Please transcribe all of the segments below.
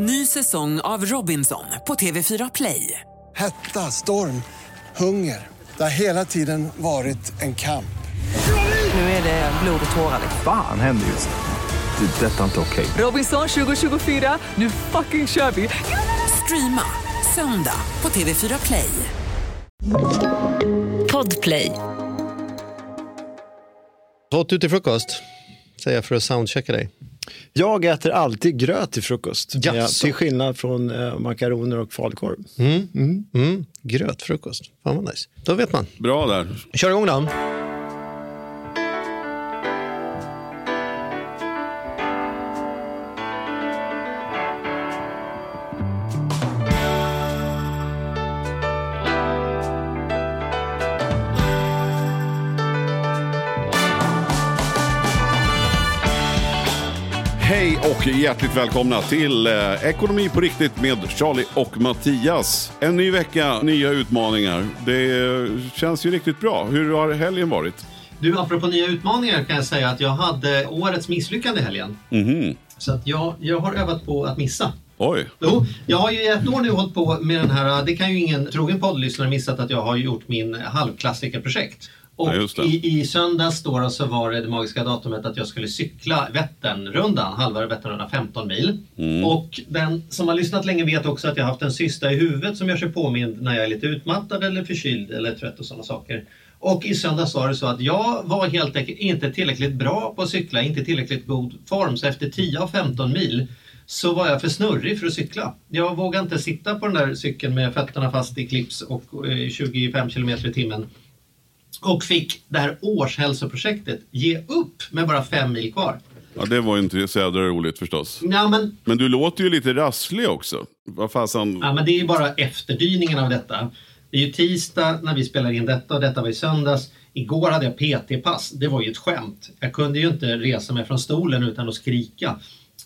Ny säsong av Robinson på TV4 Play. Hetta, storm, hunger. Det har hela tiden varit en kamp. Nu är det blod och tårar. Fan händer just nu. Det. är Detta är inte okej. Robinson 2024, nu fucking kör vi! Streama söndag på TV4 Play. Podplay. Vad åt du till frukost? Säger jag för att soundchecka dig. Jag äter alltid gröt till frukost. Jaså? Ja, till skillnad från eh, makaroner och falukorv. Mm. Grötfrukost. Fan vad nice. Då vet man. Bra där. Kör igång då. Hjärtligt välkomna till eh, Ekonomi på riktigt med Charlie och Mattias. En ny vecka, nya utmaningar. Det eh, känns ju riktigt bra. Hur har helgen varit? Du, apropå nya utmaningar kan jag säga att jag hade årets misslyckande i helgen. Mhm. Så att jag, jag har övat på att missa. Oj. Jo, jag har ju i ett år nu hållit på med den här, det kan ju ingen trogen poddlyssnare missat att jag har gjort min halvklassikerprojekt. Och Ja, i, i söndags då, så var det det magiska datumet att jag skulle cykla Vätternrundan, halva Vätternrundan 15 mil. Mm. Och den som har lyssnat länge vet också att jag har haft en cysta i huvudet som gör sig påmind när jag är lite utmattad eller förkyld eller trött och sådana saker. Och i söndags var det så att jag var helt enkelt inte tillräckligt bra på att cykla, inte tillräckligt god form. Så efter 10 av 15 mil så var jag för snurrig för att cykla. Jag vågade inte sitta på den där cykeln med fötterna fast i clips och eh, 25 kilometer i timmen. Och fick det här årshälsoprojektet ge upp med bara fem mil kvar. Ja, det var ju inte så jädra roligt förstås. Ja, men Men du låter ju lite rasslig också. Vad fasen. Ja, men det är ju bara efterdyningen av detta. Det är ju tisdag när vi spelar in detta och detta var i söndags. Igår hade jag PT-pass. Det var ju ett skämt. Jag kunde ju inte resa mig från stolen utan att skrika.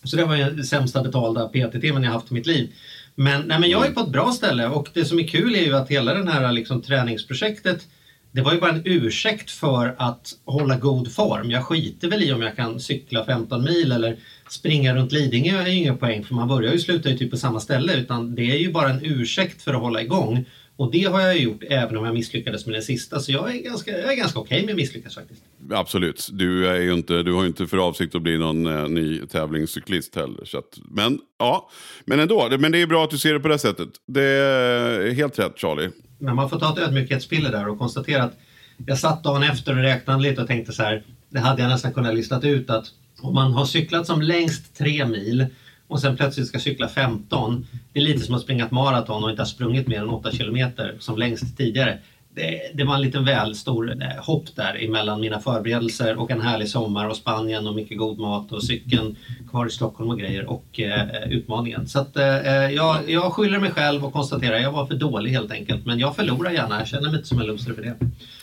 Så det var ju den sämsta betalda PT-timmen jag haft i mitt liv. Men, nej, men jag är på ett bra ställe och det som är kul är ju att hela det här liksom, träningsprojektet det var ju bara en ursäkt för att hålla god form. Jag skiter väl i om jag kan cykla 15 mil eller springa runt Lidingö är ju ingen poäng för man börjar ju sluta ju typ på samma ställe utan det är ju bara en ursäkt för att hålla igång. Och det har jag gjort även om jag misslyckades med den sista så jag är ganska, jag är ganska okej med att misslyckas faktiskt. Absolut. Du, är ju inte, du har ju inte för avsikt att bli någon eh, ny tävlingscyklist heller. Så att, men ja, men ändå. Det- Men det är bra att du ser det på det sättet. Det är eh, helt rätt Charlie. Men man får ta ett ödmjukhetspiller där och konstatera att jag satt dagen efter och räknade lite och tänkte så här, det hade jag nästan kunnat listat ut att om man har cyklat som längst tre mil och sen plötsligt ska cykla 15, det är lite som att springa ett maraton och inte ha sprungit mer än 8 kilometer som längst tidigare. Det, det var en liten väl stor eh, hopp där emellan mina förberedelser och en härlig sommar och Spanien och mycket god mat och cykeln kvar i Stockholm och grejer och eh, utmaningen. Så att, eh, jag, jag skyller mig själv och konstaterar jag var för dålig helt enkelt. Men jag förlorar gärna, jag känner mig inte som en loser för det.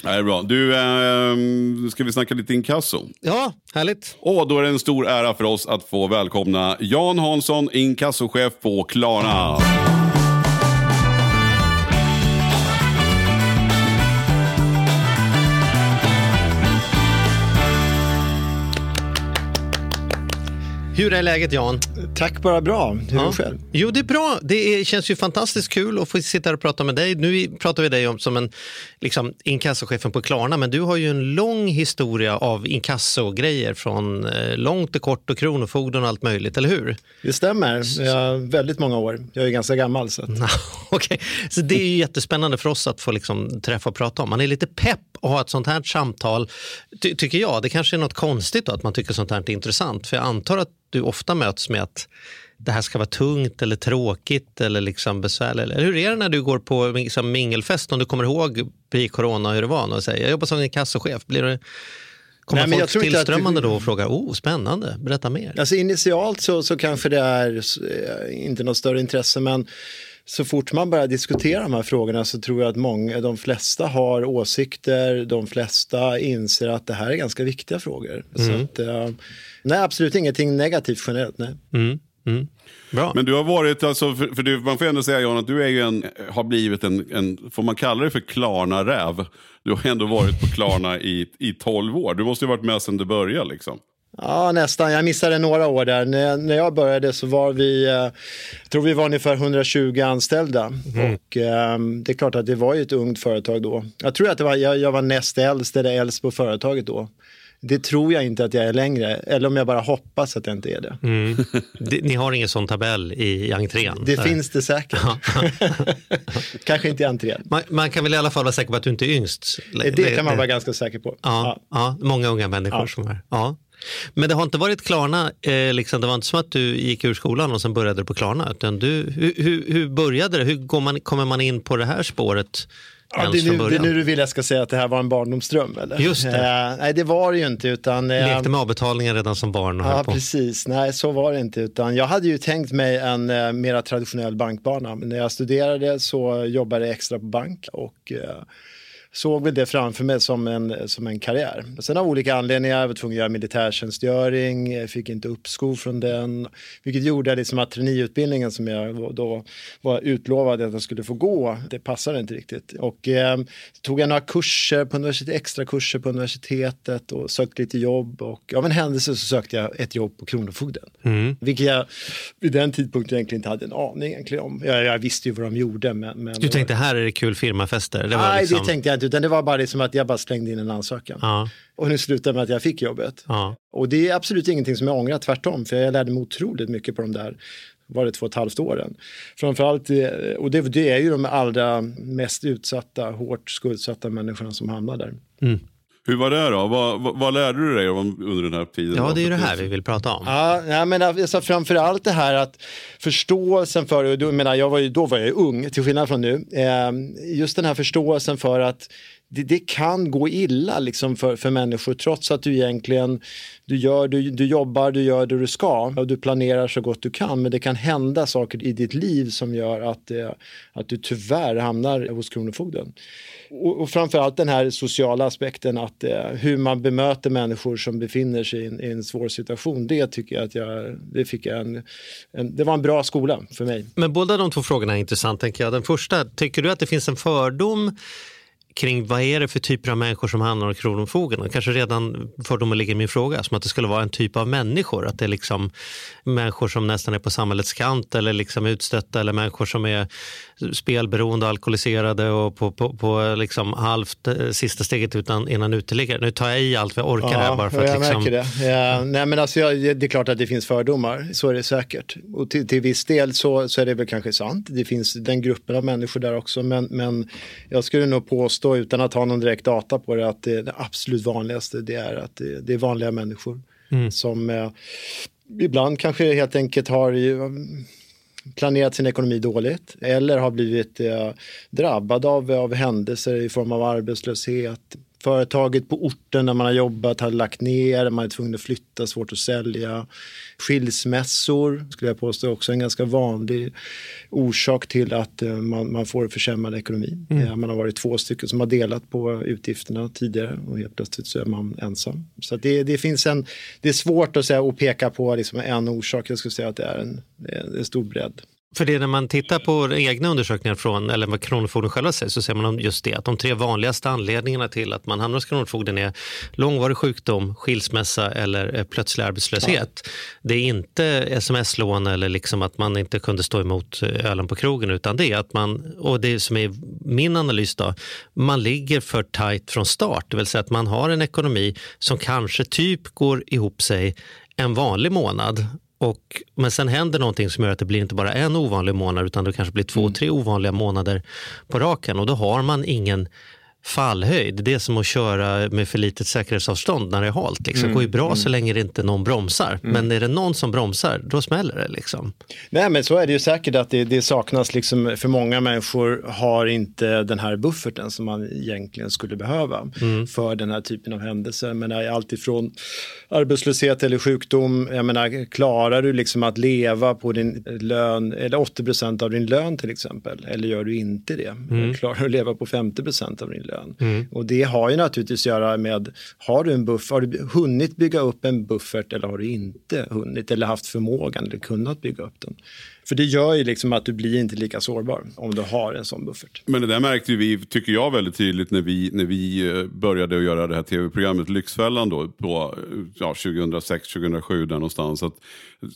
Det är bra. Du, eh, ska vi snacka lite inkasso? Ja, härligt. Och då är det en stor ära för oss att få välkomna Jan Hansson, inkassochef på Klarna. Hur är läget Jan? Tack bara bra. Hur är Ja. själv? Jo, det är bra. Det är, känns ju fantastiskt kul att få sitta här och prata med dig. Nu pratar vi dig om som en liksom, inkassochefen på Klarna, men du har ju en lång historia av inkassogrejer från eh, långt och kort och kronofogden och allt möjligt, eller hur? Det stämmer. Jag har väldigt många år. Jag är ganska gammal. Så att... Okej, så det är ju jättespännande för oss att få liksom träffa och prata om. Man är lite pepp att ha ett sånt här samtal, ty- tycker jag. Det kanske är något konstigt då, att man tycker sånt här är intressant. För jag antar att du ofta möts med att det här ska vara tungt eller tråkigt eller liksom besvärligt. Eller hur är det när du går på liksom mingelfest, om du kommer ihåg pre-corona hur det var? Och säger, jag jobbar som en kassochef. Blir det, kommer Nej, folk tillströmmande du- då och frågar, oh spännande, berätta mer. Alltså initialt så, så kanske det är eh, inte något större intresse, men så fort man börjar diskutera de här frågorna så tror jag att många, de flesta har åsikter, de flesta inser att det här är ganska viktiga frågor. Så att, eh, nej, absolut ingenting negativt generellt. Nej. Mm, mm. Bra. Men du har varit, alltså, för, för du, man får ändå säga Jan att du är ju en, har blivit en, en, får man kalla det för Klarna-räv? Du har ändå varit på Klarna i, i 12 år. Du måste ju ha varit med sedan det började liksom. Ja, nästan. Jag missade några år där. När, när jag började så var vi, eh, tror vi var ungefär 120 anställda. Och eh, det är klart att det var ju ett ungt företag då. Jag tror att det var, jag, jag var näst äldst eller äldst på företaget då. Det tror jag inte att jag är längre, eller om jag bara hoppas att jag inte är det. Det- Ni har ingen sån tabell i, entrén? Det Där. finns det säkert. Kanske inte i entrén. Man, man kan väl i alla fall vara säker på att du inte är yngst? Det kan man vara ganska säker på. Ja, ja. många unga människor Ja. som är. Ja. Men det har inte varit Klarna, eh, liksom, det var inte som att du gick ur skolan och sen började du på Klarna. Utan du, hur, hur, hur började det? Hur man, kommer man in på det här spåret Ja, det, är nu, det är nu du vill jag ska säga att det här var en barndomsdröm eller? Just det. Eh, nej, det var det ju inte utan... eh, Lekte med avbetalningen redan som barn och Ja, på. precis. Nej, så var det inte. Utan jag hade ju tänkt mig en eh, mera traditionell bankbana. Men när jag studerade så jobbade jag extra på bank och eh, såg väl det framför mig som en, som en karriär. Sen av olika anledningar, jag var tvungen att göra militärtjänstgöring, jag fick inte uppskov från den. Vilket gjorde liksom att traineeutbildningen som jag då var utlovad att jag skulle få gå, det passade inte riktigt. Och eh, tog jag några kurser på universitet, extra kurser på universitetet och sökte lite jobb. Och av en händelse så sökte jag ett jobb på Kronofogden. Vilket jag vid den tidpunkten egentligen inte hade en aning egentligen om. Jag, jag visste ju vad de gjorde. Men, men Du tänkte här är det kul firmafester? Det var Nej, liksom... det tänkte jag inte, utan det var bara liksom att jag bara slängde in en ansökan. Ja, Och nu slutade med att jag fick jobbet. ja. Och det är absolut ingenting som jag ångrar, tvärtom, för jag lärde mig otroligt mycket på de där var det två och ett halvt åren. Framförallt, eh, och det, det är ju de allra mest utsatta, hårt skuldsatta människorna som hamnar där. Hur var det då? Vad, vad, vad lärde du dig under den här tiden? ja, det är ju det här vi vill prata om. Ja, nej, men alltså, framför allt det här att förståelsen för, jag menar, jag var ju, då var jag ju ung till skillnad från nu, eh, just den här förståelsen för att det, det kan gå illa liksom för, för människor trots att du egentligen du, gör, du, du jobbar, du gör det du ska och du planerar så gott du kan men det kan hända saker i ditt liv som gör att, eh, att du tyvärr hamnar hos Kronofogden. Och, och framförallt den här sociala aspekten att eh, hur man bemöter människor som befinner sig i en, i en svår situation. Det tycker jag att jag, det fick jag en, en, det var en bra skola för mig. Men båda de två frågorna är intressant. Tänker jag. Den första, tycker du att det finns en fördom kring vad är det för typer av människor som hamnar hos Kronofogden? Och Kanske redan fördomen ligger i min fråga, som att det skulle vara en typ av människor. Att det är liksom människor som nästan är på samhällets kant eller liksom utstötta eller människor som är spelberoende, alkoholiserade och på, på, på liksom halvt eh, sista steget utan, innan uteliggare. Nu tar jag i allt vad jag orkar här bara för jag att liksom... märker det. Ja, nej, men alltså, jag, det är klart att det finns fördomar, så är det säkert. Och till, till viss del så, så är det väl kanske sant. Det finns den gruppen av människor där också. Men, men jag skulle nog påstå, utan att ha någon direkt data på det, att det, det absolut vanligaste det är att det, det är vanliga människor. Som eh, ibland kanske helt enkelt har ju, planerat sin ekonomi dåligt eller har blivit eh, drabbad av, av händelser i form av arbetslöshet. Företaget på orten där man har jobbat har lagt ner, man är tvungen att flytta, svårt att sälja. Skilsmässor skulle jag påstå också en ganska vanlig orsak till att eh, man, man får försämrad ekonomi. Eh, Man har varit två stycken som har delat på utgifterna tidigare och helt plötsligt så är man ensam. Så att det, det finns en, det är svårt att säga och peka på liksom en orsak. Jag skulle säga att det är en, en stor bredd. För det är när man tittar på egna undersökningar från, eller vad Kronofogden själva säger, så ser man just det, att de tre vanligaste anledningarna till att man hamnar hos Kronofogden är långvarig sjukdom, skilsmässa eller eh, plötslig arbetslöshet. Det är inte sms-lån eller liksom att man inte kunde stå emot eh, ölen på krogen, utan det är att man, och det som är min analys då, man ligger för tajt från start, det vill säga att man har en ekonomi som kanske typ går ihop sig en vanlig månad och, men sen händer någonting som gör att det blir inte bara en ovanlig månad utan det kanske blir två, tre ovanliga månader på raken. Och då har man ingen fallhöjd. Det är som att köra med för litet säkerhetsavstånd när det är halt. Liksom. Det går ju bra så länge det inte någon bromsar. Men är det någon som bromsar, då smäller det. Liksom. Nej men så är det ju säkert att det, det saknas liksom, för många människor har inte den här bufferten som man egentligen skulle behöva för den här typen av händelser. Men allt ifrån arbetslöshet eller sjukdom, jag menar klarar du liksom att leva på din lön eller 80% av din lön till exempel eller gör du inte det? Klarar du att leva på 50% av din lön? Och det har ju naturligtvis att göra med, har du en buff, har du hunnit bygga upp en buffert eller har du inte hunnit eller haft förmågan eller kunnat bygga upp den? För det gör ju liksom att du blir inte lika sårbar om du har en sån buffert. Men det där märkte vi, tycker jag, väldigt tydligt när vi, när vi eh, började att göra det här tv-programmet Lyxfällan då på ja, 2006-2007 där någonstans. Att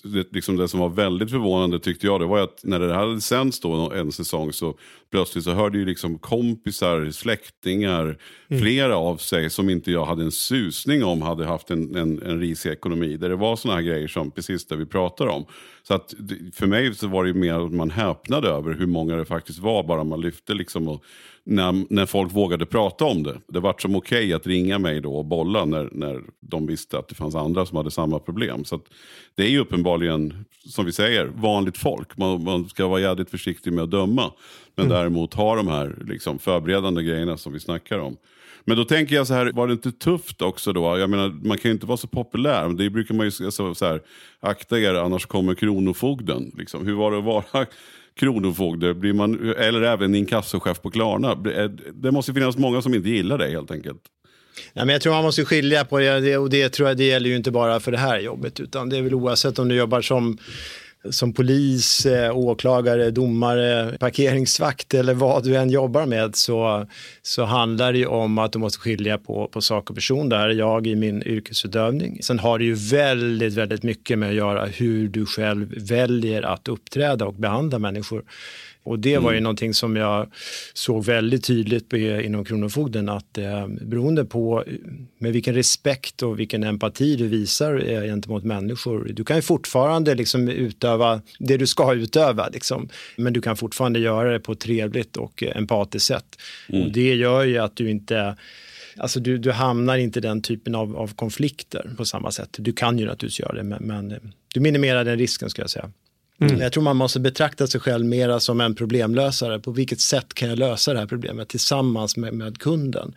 det, liksom det som var väldigt förvånande tyckte jag, det var att när det hade sänds då en säsong så plötsligt så hörde ju liksom kompisar, släktingar, mm. flera av sig som inte jag hade en susning om hade haft en, en, en risig ekonomi. Där det var sådana här grejer som precis det vi pratar om. Så att för mig så var det mer att man häpnade över hur många det faktiskt var bara man lyfte liksom och när, när folk vågade prata om det. Det var som okej okay att ringa mig då och bolla när, när de visste att det fanns andra som hade samma problem. Så det är ju uppenbarligen, som vi säger, vanligt folk. Man, man ska vara jävligt försiktig med att döma. Men mm. däremot ha de här liksom, förberedande grejerna som vi snackar om. Men då tänker jag så här, var det inte tufft också då? Jag menar, man kan ju inte vara så populär. Det brukar man ju säga alltså, så här, akta er annars kommer kronofogden. Liksom. Hur var det att vara kronofogde? Blir man, eller även inkassochef på Klarna? Det måste finnas många som inte gillar dig helt enkelt. Nej, men jag tror man måste skilja på det och det tror jag det gäller ju inte bara för det här jobbet utan det är väl oavsett om du jobbar som som polis, eh, åklagare, domare, parkeringsvakt eller vad du än jobbar med så, så handlar det ju om att du måste skilja på, på sak och person. Där jag i min yrkesutövning. Sen har det ju väldigt, väldigt mycket med att göra hur du själv väljer att uppträda och behandla människor. Och det var ju mm. någonting som jag såg väldigt tydligt inom Kronofogden att eh, beroende på med vilken respekt och vilken empati du visar eh, gentemot människor. Du kan ju fortfarande liksom utöva det du ska utöva, liksom, men du kan fortfarande göra det på ett trevligt och empatiskt sätt. Mm. Och det gör ju att du inte Alltså du, du hamnar inte i den typen av, av konflikter på samma sätt. Du kan ju naturligtvis göra det, men, men du minimerar den risken skulle jag säga. Mm. Jag tror man måste betrakta sig själv mera som en problemlösare. På vilket sätt kan jag lösa det här problemet tillsammans med, med kunden?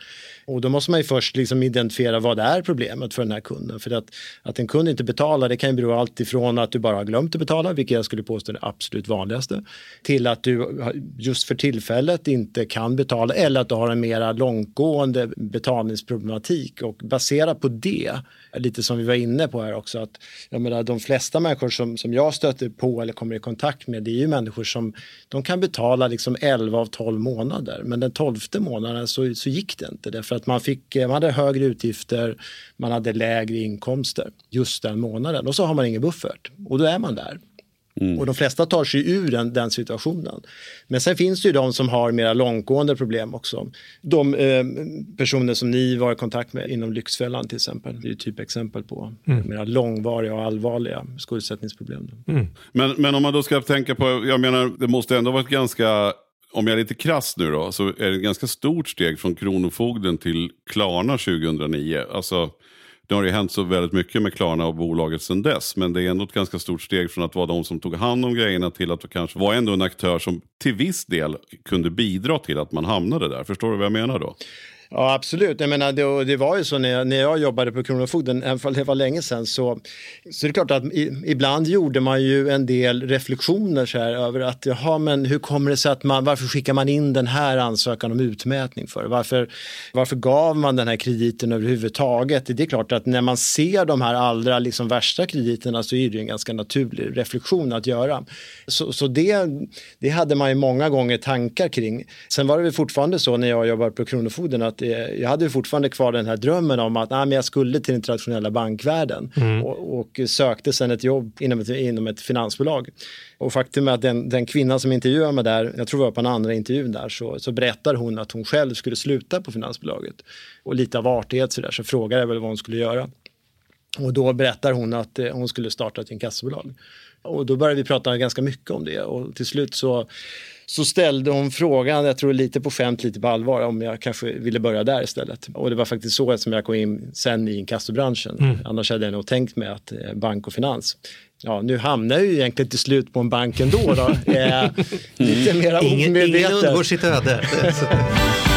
Och då måste man ju först liksom identifiera vad är problemet för den här kunden. För att, att en kund inte betalar det kan ju bero allt ifrån att du bara har glömt att betala, vilket jag skulle påstå är det absolut vanligaste, till att du just för tillfället inte kan betala eller att du har en mera långtgående betalningsproblematik. Och baserat på det, lite som vi var inne på här också, att jag menar, de flesta människor som, som jag stöter på eller kommer i kontakt med, det är ju människor som de kan betala liksom 11 av 12 månader, men den 12 månaden så, så gick det inte. Därför att man, fick, man hade högre utgifter, man hade lägre inkomster just den månaden och så har man ingen buffert och då är man där. Mm. Och de flesta tar sig ur den, den, situationen. Men sen finns det ju de som har mer långtgående problem också. De eh, personer som ni var i kontakt med inom Lyxfällan till exempel, det är ju typexempel på mm. mer långvariga och allvarliga skuldsättningsproblem. Mm. Men, men om man då ska tänka på, jag menar det måste ändå varit ganska om jag är lite krass nu då, så är det ett ganska stort steg från Kronofogden till Klarna 2009. Alltså, det har ju hänt så väldigt mycket med Klarna och bolaget sedan dess. Men det är ändå ett ganska stort steg från att vara de som tog hand om grejerna till att kanske vara ändå en aktör som till viss del kunde bidra till att man hamnade där. Förstår du vad jag menar då? Ja, absolut. Jag menar, det, det var ju så när jag, när jag jobbade på Kronofogden, även om det var länge sedan, så, så det är klart att i, ibland gjorde man ju en del reflektioner så här, över att jaha, men hur kommer det sig att man, varför skickar man in den här ansökan om utmätning för? Varför, varför gav man den här krediten överhuvudtaget? Det är klart att när man ser de här allra liksom, värsta krediterna så är det en ganska naturlig reflektion att göra. Så, så det, det hade man ju många gånger tankar kring. Sen var det väl fortfarande så när jag jobbade på Kronofogden att att eh, jag hade fortfarande kvar den här drömmen om att ah, men jag skulle till den traditionella bankvärlden mm. och, och, sökte sen ett jobb inom ett, inom ett finansbolag. Och faktum är att den, den kvinnan som intervjuade mig där, jag tror det var på en andra intervjun där, så, så berättar hon att hon själv skulle sluta på finansbolaget. Och lite av artighet så, där, så frågade jag väl vad hon skulle göra. Och då berättar hon att eh, hon skulle starta ett inkassobolag. Och då började vi prata ganska mycket om det och till slut så så ställde hon frågan, jag tror lite på skämt, lite på allvar, om jag kanske ville börja där istället. Och det var faktiskt så som jag kom in sen i inkassobranschen. Mm. Annars hade jag nog tänkt mig att eh, bank och finans. Ja, nu hamnar jag ju egentligen till slut på en bank ändå. Då. Eh, lite mer ingen, ingen undgår sitt öde.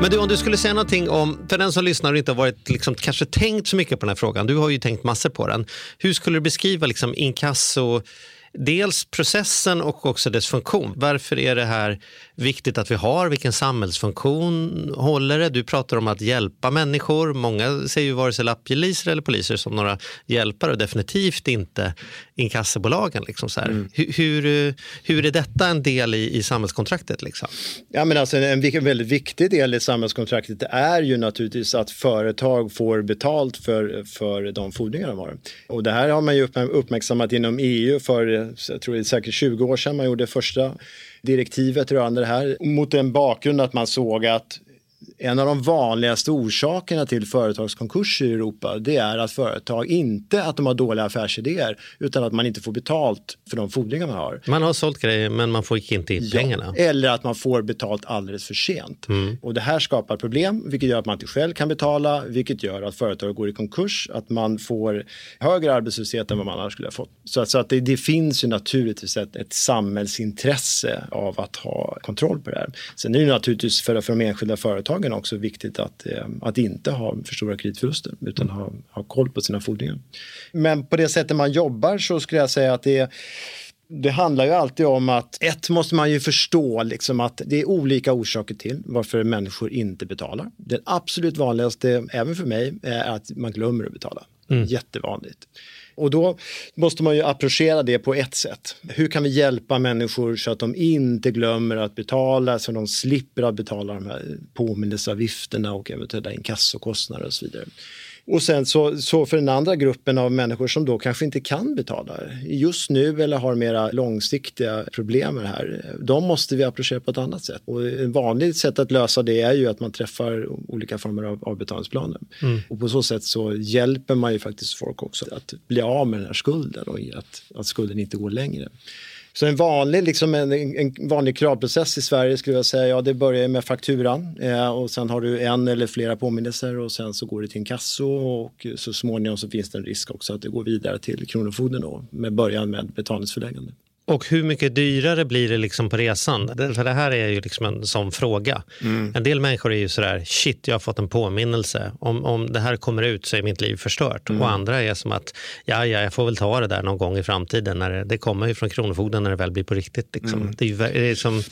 Men du, om du skulle säga någonting om, för den som lyssnar och inte har varit, liksom, kanske tänkt så mycket på den här frågan, du har ju tänkt massor på den. Hur skulle du beskriva liksom, inkasso, dels processen och också dess funktion? Varför är det här viktigt att vi har? Vilken samhällsfunktion håller det? Du pratar om att hjälpa människor. Många ser ju vare sig lapppoliser eller poliser som några hjälpare och definitivt inte inkassobolagen. Liksom så här. Hur, hur, hur är detta en del i, i samhällskontraktet? Liksom? Ja, men alltså en vik- väldigt viktig del i samhällskontraktet är ju naturligtvis att företag får betalt för, för de fordringar de har. Och det här har man ju uppmär- uppmärksammat inom EU för, jag tror det är säkert 20 år sedan man gjorde första direktivet rörande det här. Mot den bakgrund att man såg att en av de vanligaste orsakerna till företagskonkurser i Europa det är att företag inte att de har dåliga affärsidéer utan att man inte får betalt för de fordringar man har. Man har sålt grejer men man får inte in pengarna. Eller att man får betalt alldeles för sent. Mm. Och det här skapar problem, vilket gör att man inte själv kan betala, vilket gör att företag går i konkurs, att man får högre arbetslöshet än vad man annars skulle ha fått. Så, så att det, det finns ju naturligtvis ett, ett samhällsintresse av att ha kontroll på det här. Sen är det naturligtvis för, för de enskilda företagen också viktigt att, eh, att inte ha för stora kreditförluster, utan ha, ha koll på sina fordringar. Men på det sättet man jobbar så skulle jag säga att det är det handlar ju alltid om att ett måste man ju förstå liksom att det är olika orsaker till varför människor inte betalar. Det absolut vanligaste, även för mig, är att man glömmer att betala. Jättevanligt. Och då måste man ju approchera det på ett sätt. Hur kan vi hjälpa människor så att de inte glömmer att betala, så de slipper att betala de här påminnelseavgifterna och eventuella inkassokostnader och så vidare. Och sen så, så för den andra gruppen av människor som då kanske inte kan betala just nu eller har mera långsiktiga problem med det här. De måste vi approchera på ett annat sätt. Och ett vanligt sätt att lösa det är ju att man träffar olika former av avbetalningsplaner. Och på så sätt så hjälper man ju faktiskt folk också att bli av med den här skulden och att, att skulden inte går längre. Så en vanlig, liksom en, en vanlig kravprocess i Sverige skulle jag säga, ja det börjar med fakturan eh, och sen har du en eller flera påminnelser och sen så går det till en kasso och så småningom så finns det en risk också att det går vidare till Kronofogden då med början med betalningsförläggande. Och hur mycket dyrare blir det liksom på resan? Det- För det här är ju liksom en sån fråga. En del människor är ju sådär, shit jag har fått en påminnelse. Om, om det här kommer ut så är mitt liv förstört. Och andra är som att, ja, ja jag får väl ta det där någon gång i framtiden. När det, det kommer ju från Kronofogden när det väl blir på riktigt. Liksom. Det är ju, det är som,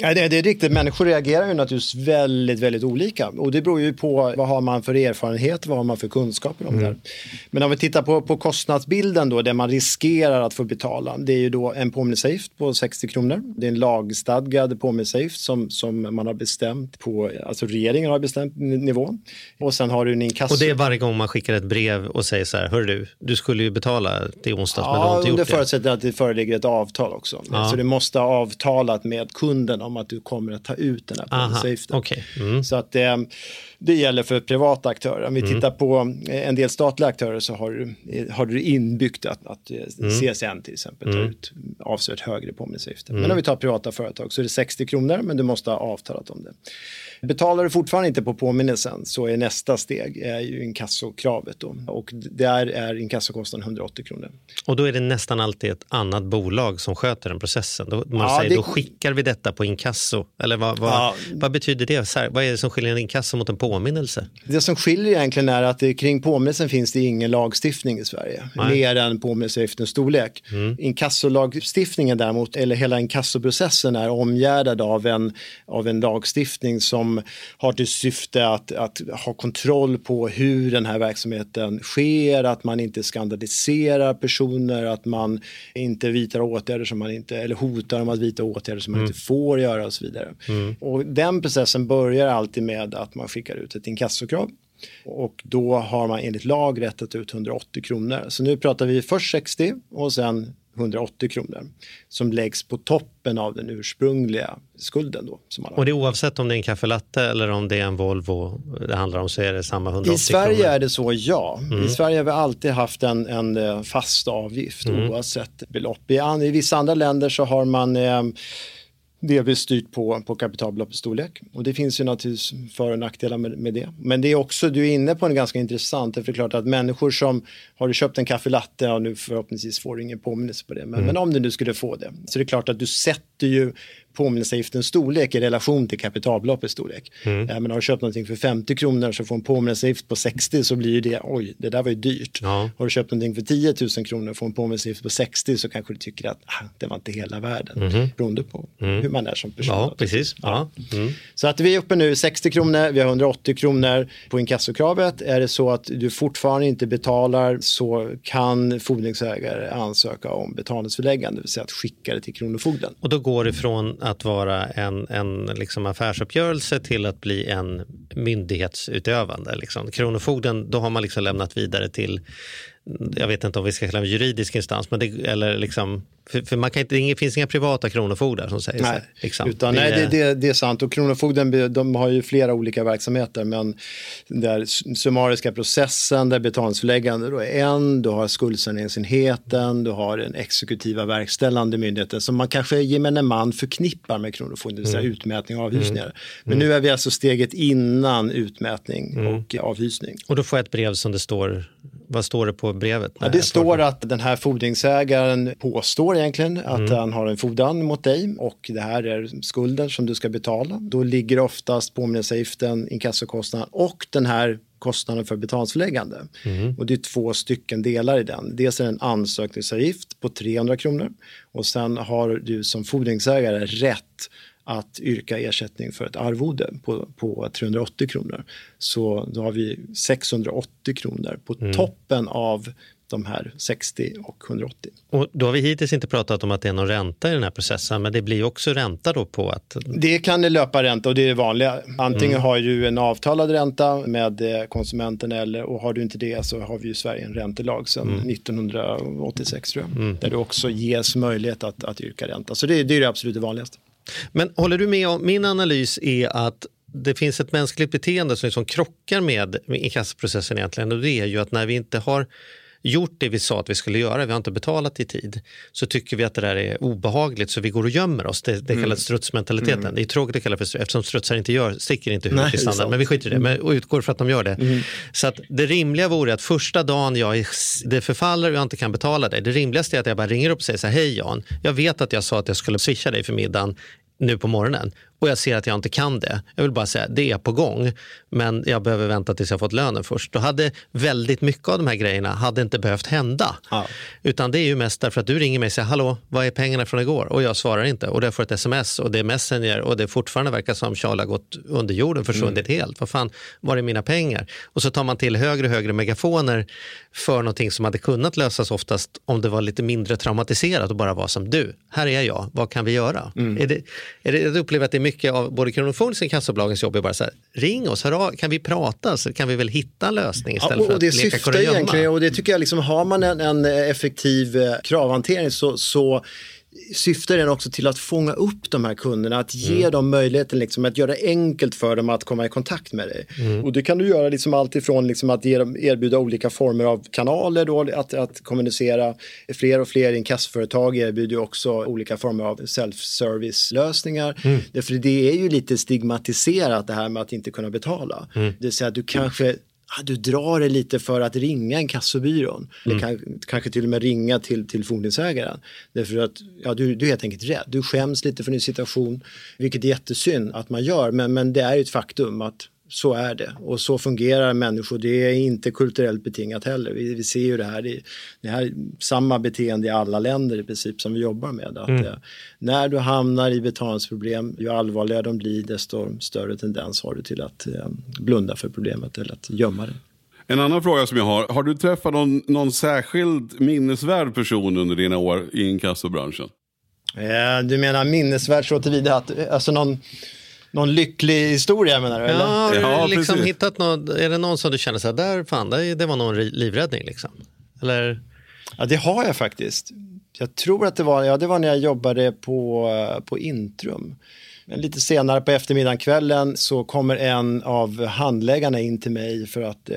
Ja, det, det är riktigt. Människor reagerar ju naturligtvis väldigt, väldigt olika. Och det beror ju på vad har man för erfarenhet, vad har man för kunskaper om det Men om vi tittar på, på kostnadsbilden då, det man riskerar att få betala. Det är ju då en påminnelseavgift på 60 kronor. Det är en lagstadgad påminnelseavgift som, som man har bestämt på, alltså regeringen har bestämt nivån. Och sen har du en inkasso. Och det är varje gång man skickar ett brev och säger så här, hör du, du skulle ju betala till onsdags men du har Ja, inte gjort under det. förutsättning att det föreligger ett avtal också. Ja. Så du måste ha avtalat med kunden om att du kommer att ta ut den här påminnelseavgiften. okej. Mm. Så att det, det gäller för privata aktörer. Om vi Mm. tittar på eh, en del statliga aktörer så har du, eh, har du inbyggt att, att eh, Mm. CSN till exempel tar Mm. ut avsevärt högre påminnelseavgifter. Mm. Men om vi tar privata företag så är det 60 kronor men du måste ha avtalat om det. Betalar du fortfarande inte på påminnelsen så är nästa steg är ju inkassokravet då. och där är inkassokostnaden 180 kronor. Och då är det nästan alltid ett annat bolag som sköter den processen. Då, man Ja, säger, det- då skickar vi detta på inkasso. Eller vad, vad, Ja. vad betyder det? Vad är det som skiljer en inkasso mot en påminnelse? Det som skiljer egentligen är att det, kring påminnelsen finns det ingen lagstiftning i Sverige. Nej. Mer än påminnelseavgiftens storlek. Mm. Inkassolagstiftningen däremot, eller hela inkassoprocessen är omgärdad av en, av en lagstiftning som har till syfte att, att ha kontroll på hur den här verksamheten sker, att man inte skandaliserar personer, att man inte vidtar åtgärder som man inte, eller hotar om att vidta åtgärder som man Mm. inte får göra och så vidare. Mm. Och den processen börjar alltid med att man skickar ut ett inkassokrav. Och då har man enligt lag rätt att ta ut 180 kronor. Så nu pratar vi först 60 och sen 180 kronor som läggs på toppen av den ursprungliga skulden. Då, som har. Och det är oavsett om det är en kaffelatte eller om det är en Volvo det handlar om så är det samma 180 I Sverige kronor. är det så, ja. Mm. I Sverige har vi alltid haft en, en eh, fast avgift Mm. oavsett belopp. I, an, I vissa andra länder så har man eh, delvis styrt på, på kapitalbeloppets storlek. Och det finns ju naturligtvis för och nackdelar med, med det. Men det är också, du är inne på en ganska intressant, för det är klart att människor som har du köpt en kaffelatte och nu förhoppningsvis får du ingen påminnelse på det. Men, Mm. men om du nu skulle få det, så är det klart att du sätter ju påminnelseavgiftens storlek i relation till kapitalbeloppets storlek. Mm. Eh, Men har du köpt någonting för 50 kronor så får en påminnelseavgift på 60 så blir ju det, oj, det där var ju dyrt. Ja. Har du köpt någonting för 10 000 kronor och får en påminnelseavgift på 60 så kanske du tycker att ah, det var inte hela världen. Mhm. Beroende på Mm. hur man är som person. Ja, precis. Ja. Mm. Så att vi är uppe nu 60 kronor, vi har 180 kronor på inkassokravet. Är det så att du fortfarande inte betalar så kan fordringsägare ansöka om betalningsförläggande, det vill säga att skicka det till Kronofogden. Och då går det från att vara en, en liksom affärsuppgörelse till att bli en myndighetsutövande. Liksom. Kronofogden, då har man liksom lämnat vidare till, jag vet inte om vi ska kalla det juridisk instans, men det, eller liksom, för, för man kan inte, det finns inga privata kronofogdar som säger så. Nej, här, Liksom. utan, Vi nej det, är- det, det är sant. Och Kronofogden de har ju flera olika verksamheter. Men den där summariska processen, där betalningsförläggande då är en. Du har skuldsaneringsenheten, du har den exekutiva verkställande myndigheten som man kanske gemene man förknippar med Kronofogden, det vill säga Mm. utmätning och avhysningar. Mm. Men Mm. nu är vi alltså steget innan utmätning Mm. och avhysning. Och då får jag ett brev som det står, vad står det på brevet? Ja, det står att den här fordringsägaren påstår egentligen att Mm. han har en fordran mot dig och det här är skulden som du ska betala. Då ligger oftast påminnelseavgiften, inkassokostnaden och den här kostnaden för betalningsförläggande. Mm. Och det är två stycken delar i den. Dels är det en ansökningsavgift på 300 kronor och sen har du som fordringsägare rätt att yrka ersättning för ett arvode på, på 380 kronor. Så då har vi 680 kronor på Mm. toppen av de här 60 och 180. Och då har vi hittills inte pratat om att det är någon ränta i den här processen, men det blir också ränta då på att Det kan det löpa ränta och det är det vanliga. Antingen Mm. har du en avtalad ränta med eh, konsumenten eller och har du inte det så har vi i Sverige en räntelag sedan Mm. 1986 tror jag. Mm. Där det också ges möjlighet att, att yrka ränta. Så det, det är det absolut vanligaste. Men håller du med om, min analys är att det finns ett mänskligt beteende som liksom krockar med med inkassoprocessen egentligen och det är ju att när vi inte har gjort det vi sa att vi skulle göra, vi har inte betalat i tid, så tycker vi att det där är obehagligt så vi går och gömmer oss. Det, det Mm. kallas strutsmentaliteten. Mm. Det är tråkigt att kalla för struts eftersom strutsar inte gör, sticker inte huvudet Nej, i det sanden. Men vi skiter i det, men och utgår för att de gör det. Mm. Så att det rimliga vore att första dagen jag det förfaller och jag inte kan betala dig, det rimligaste är att jag bara ringer upp och säger så här, hej Jan, jag vet att jag sa att jag skulle swisha dig för middagen nu på morgonen. Och jag ser att jag inte kan det. Jag vill bara säga det är på gång, men jag behöver vänta tills jag fått lönen först. Då hade väldigt mycket av de här grejerna hade inte behövt hända. Ja. Utan det är ju mest därför att du ringer mig och säger hallå, vad är pengarna från igår? Och jag svarar inte. Och jag får ett sms och det är Messenger och det fortfarande verkar som Charlie har gått under jorden, försvunnit Mm. helt. Vad fan, var är mina pengar? Och så tar man till högre och högre megafoner för någonting som hade kunnat lösas oftast om det var lite mindre traumatiserat och bara var som du, här är jag, vad kan vi göra? Mm. Är det, är det, jag upplever att det är mycket av både Kronofogdens och inkassobolagens jobb är bara så här, ring oss, hör av, kan vi prata så kan vi väl hitta en lösning istället Ja, för och det att leka syftar egentligen, och det tycker jag liksom, har man en, en effektiv eh, kravhantering så, så syftar den också till att fånga upp de här kunderna, att ge Mm. dem möjligheten liksom, att göra det enkelt för dem att komma i kontakt med dig. Mm. Och det kan du göra liksom allt ifrån liksom att ge dem, erbjuda olika former av kanaler då, att, att kommunicera. Fler och fler inkassoföretag erbjuder ju också olika former av self-service-lösningar. Mm. Därför det är ju lite stigmatiserat det här med att inte kunna betala. Mm. Det vill säga att du kanske du drar det lite för att ringa en kassobyrån. Mm. Eller kan, kanske till och med ringa till, till fordringsägaren. Därför att ja, du, du är helt enkelt rädd. Du skäms lite för din situation. Vilket är jättesynd att man gör. Men, men det är ju ett faktum att så är det. Och så fungerar människor. Det är inte kulturellt betingat heller. Vi, vi ser ju det här. Det, det här är samma beteende i alla länder i princip som vi jobbar med. Att, Mm. eh, när du hamnar i betalningsproblem, ju allvarligare de blir, desto större tendens har du till att eh, blunda för problemet eller att gömma det. En annan fråga som jag har. Har du träffat någon, någon särskild minnesvärd person under dina år i inkassobranschen? Eh, du menar minnesvärd så tillvida att, alltså någon, någon lycklig historia menar du? Ja, Eller? har du Ja, liksom precis. hittat något, är det någon som du känner så här, där fan, där, det var någon livräddning liksom? Eller? Ja, det har jag faktiskt. Jag tror att det var, ja, det var när jag jobbade på, eh, på Intrum. Men lite senare på eftermiddagen, kvällen, så kommer en av handläggarna in till mig för att eh,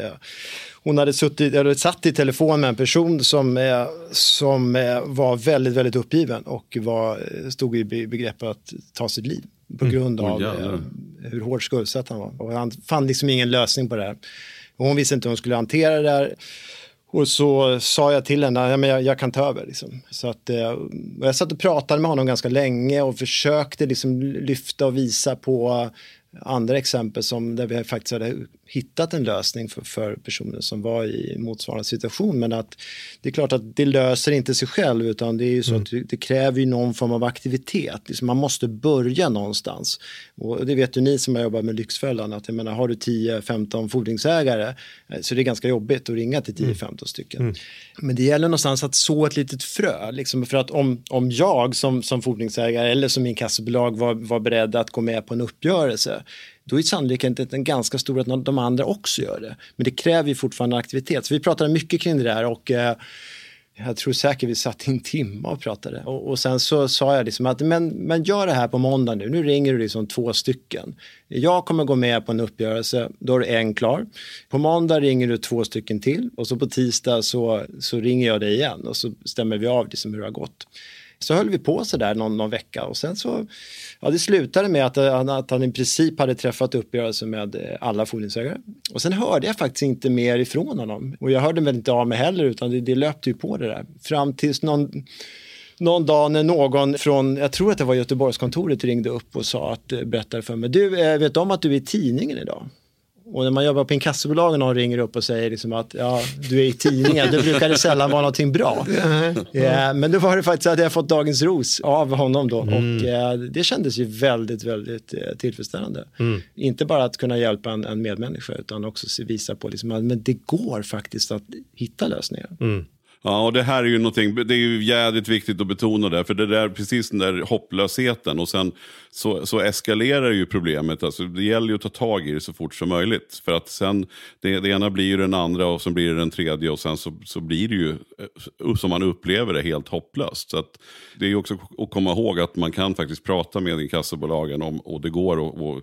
hon hade suttit, eller satt i telefon med en person som, eh, som eh, var väldigt, väldigt uppgiven och var, eh, stod i be- begrepp att ta sitt liv på grund Oj, av eh, hur hårt skuldsatt han var. Och han fann liksom ingen lösning på det här. Och hon visste inte hur hon skulle hantera det där. Och så sa jag till henne, ja, men jag, jag kan ta över. Liksom. Så att, eh, jag satt och pratade med honom ganska länge och försökte liksom lyfta och visa på andra exempel som där vi faktiskt hade hittat en lösning för, för personer som var i motsvarande situation. Men att det är klart att det löser inte sig själv utan det är så att det, det kräver ju någon form av aktivitet. Liksom man måste börja någonstans. Och det vet ju ni som har jobbat med Lyxfällan att jag menar, har du 10-15 fordringsägare eh, så det är ganska jobbigt att ringa till 10-15 stycken. Men det gäller någonstans att så ett litet frö. Liksom för att om, om jag som, som fordringsägare eller som inkassobolag var, var beredd att gå med på en uppgörelse då är sannolikheten ganska stor att de andra också gör det. Men det kräver ju fortfarande aktivitet. Så vi pratade mycket kring det där och eh, jag tror säkert vi satt i en timme och pratade. Och, och sen så sa jag liksom att men, men gör det här på måndag nu. Nu ringer du liksom två stycken. Jag kommer gå med på en uppgörelse, då är det en klar. På måndag ringer du två stycken till och så på tisdag så, så ringer jag dig igen och så stämmer vi av liksom hur det har gått. Så höll vi på så där någon, någon vecka och sen så, ja det slutade med att, han- att han i princip hade träffat uppgörelse med eh, alla fordringsägare. Och sen hörde jag faktiskt inte mer ifrån honom. Och jag hörde väl inte av mig heller utan det, det löpte ju på det där. Fram tills någon, någon dag när någon från, jag tror att det var Göteborgskontoret ringde upp och sa att, eh, berättade för mig, du vet om att du är i tidningen idag? Och när man jobbar på inkassobolagen och någon ringer upp och säger liksom att ja, du är i tidningen, då brukar det sällan vara någonting bra. Ja, men då var det faktiskt att jag fått Dagens Ros av honom då och eh, det kändes ju väldigt, väldigt eh, tillfredsställande. Inte bara att kunna hjälpa en, en medmänniska utan också visa på liksom, att men det går faktiskt att hitta lösningar. Ja, och det här är ju någonting, det är ju jädrigt viktigt att betona det, för det där, precis den där hopplösheten och sen så, så eskalerar ju problemet. Alltså, det gäller ju att ta tag i det så fort som möjligt. För att sen, det, det ena blir ju den andra och sen blir det den tredje och sen så, så blir det ju, eh, som man upplever det, helt hopplöst. Så att det är ju också att komma ihåg att man kan faktiskt prata med inkassobolagen om, och det går att och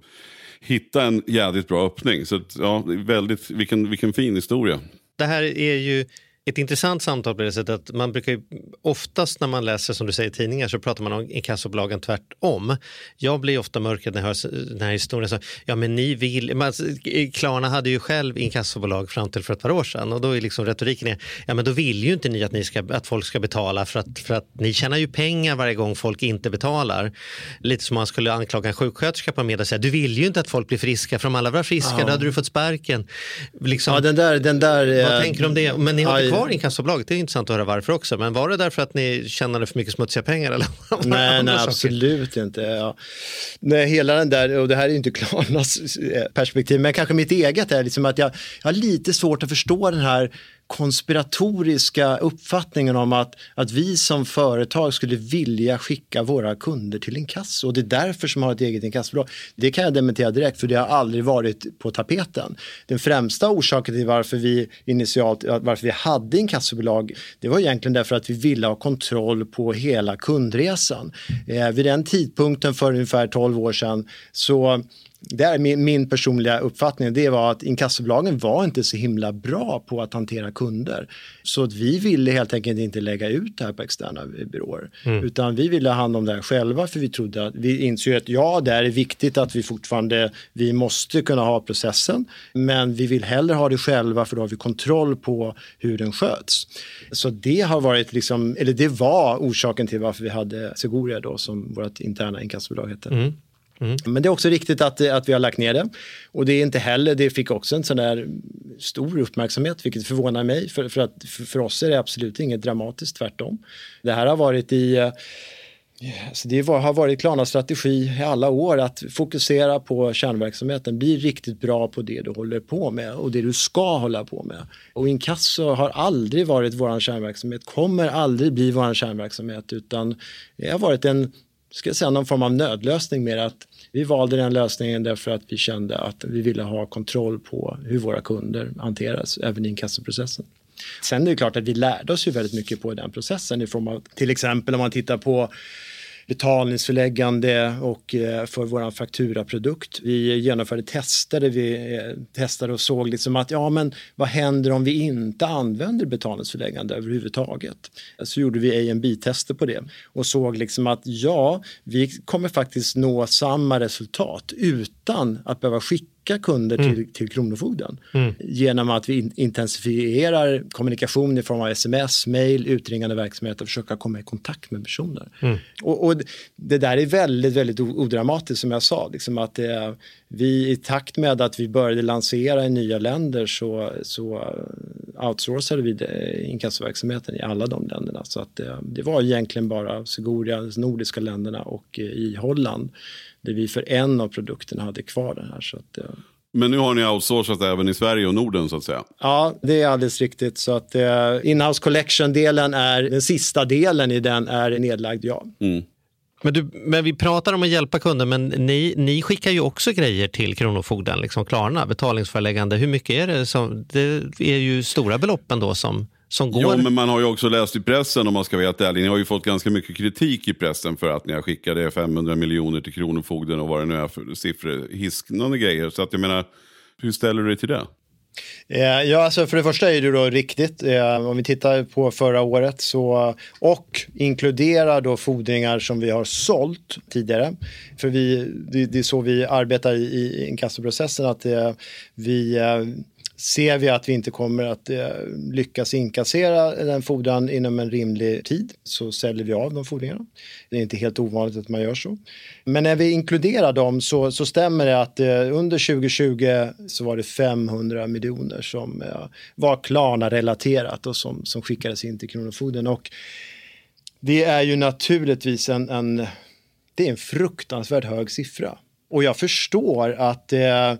hitta en jädrigt bra öppning. Så att, ja, väldigt, vilken, vilken fin historia. Det här är ju ett intressant samtal på det sättet att man brukar ju, oftast när man läser som du säger tidningar så pratar man om inkassobolagen tvärtom. Jag blir ofta mörkrädd när jag hör den här historien. Så, ja men ni vill, men, alltså, Klarna hade ju själv inkassobolag fram till för ett par år sedan och då är liksom retoriken är, ja men då vill ju inte ni att, ni ska, att folk ska betala för att, för att ni tjänar ju pengar varje gång folk inte betalar. Lite som man skulle anklaga en sjuksköterska på en middag och säga, du vill ju inte att folk blir friska, för om alla var friska Ja. då hade du fått sparken. Liksom, Ja, den där, den där, vad eh, tänker du om det? Men ni har aj. Kvar inkassobolaget, det är intressant att höra varför också. Men var det därför att ni tjänade för mycket smutsiga pengar? Eller? var Nej, nej absolut inte. Ja. Nej, hela den där, och det här är inte Klarnas eh, perspektiv, men kanske mitt eget är liksom att jag, jag har lite svårt att förstå den här konspiratoriska uppfattningen om att, att vi som företag skulle vilja skicka våra kunder till inkasso och det är därför som har ett eget inkassobolag. Det kan jag dementera direkt för det har aldrig varit på tapeten. Den främsta orsaken till varför vi initialt, varför vi hade inkassobolag, det var egentligen därför att vi ville ha kontroll på hela kundresan. Eh, vid den tidpunkten för ungefär 12 år sedan så det är min, min personliga uppfattning. Det var att inkassobolagen var inte så himla bra på att hantera kunder. Så att vi ville helt enkelt inte lägga ut det här på externa byråer. Mm. Utan vi ville ha hand om det här själva för vi trodde att vi insåg att ja, det är viktigt att vi fortfarande, vi måste kunna ha processen. Men vi vill hellre ha det själva för då har vi kontroll på hur den sköts. Så det har varit liksom, eller det var orsaken till varför vi hade Seguria då som vårt interna inkassobolag hette. Mm. Mm. Men det är också riktigt att, att vi har lagt ner det. Och det är inte heller, det fick också en sån där stor uppmärksamhet, vilket förvånar mig. För, för, att, för, för oss är det absolut inget dramatiskt, tvärtom. Det här har varit i eh, alltså det var, har varit Klarnas strategi i alla år att fokusera på kärnverksamheten, bli riktigt bra på det du håller på med och det du ska hålla på med. Och inkasso har aldrig varit vår kärnverksamhet, kommer aldrig bli vår kärnverksamhet utan det har varit en, ska jag säga, någon form av nödlösning med att vi valde den lösningen därför att vi kände att vi ville ha kontroll på hur våra kunder hanteras även i inkassoprocessen. Sen är det klart att vi lärde oss ju väldigt mycket på den processen i form av till exempel om man tittar på betalningsförläggande och eh, för vår fakturaprodukt. Vi genomförde tester där vi eh, testade och såg liksom att ja men vad händer om vi inte använder betalningsförläggande överhuvudtaget? Så gjorde vi A&B-tester på det och såg liksom att ja, vi kommer faktiskt nå samma resultat utan att behöva skicka kunder Mm. till, till Kronofogden Mm. genom att vi in- intensifierar kommunikation i form av sms, mail, utringande verksamhet och försöka komma i kontakt med personer. Mm. Och, och det där är väldigt, väldigt odramatiskt som jag sa. Liksom att det, vi i takt med att vi började lansera i nya länder så, så outsourcade vi det- inkassoverksamheten i alla de länderna. Så att det, det var egentligen bara Seguria, de nordiska länderna och eh, i Holland där vi för en av produkterna hade kvar den här. Så att, eh, Men nu har ni outsourcat även i Sverige och Norden så att säga. Ja, det är alldeles riktigt. Så att eh, Inhouse Collection-delen är, den sista delen i den är nedlagd, ja. Men, du, men vi pratar om att hjälpa kunder, men ni, ni skickar ju också grejer till Kronofogden, liksom Klarna, betalningsföreläggande. Hur mycket är det? Som, det är ju stora belopp ändå som, som går. Ja, men man har ju också läst i pressen om man ska vara helt ärlig. Ni har ju fått ganska mycket kritik i pressen för att ni har skickat 500 miljoner till Kronofogden och vad det nu är för siffror, hisknande grejer. Så att jag menar, hur ställer du dig till det? Eh, ja, alltså för det första är det då riktigt. Eh, om vi tittar på förra året så, och inkluderar då fordringar som vi har sålt tidigare. För vi, det, är så vi arbetar i, i inkassoprocessen att eh, vi Ser vi att vi inte kommer att eh, lyckas inkassera den fordran inom en rimlig tid så säljer vi av de fordringarna. Det är inte helt ovanligt att man gör så. Men när vi inkluderar dem så, så stämmer det att eh, under 2020 så var det 500 miljoner som eh, var Klarna-relaterat och som, som skickades in till Kronofogden. Och det är ju naturligtvis en, en, det är en fruktansvärt hög siffra. Och jag förstår att eh,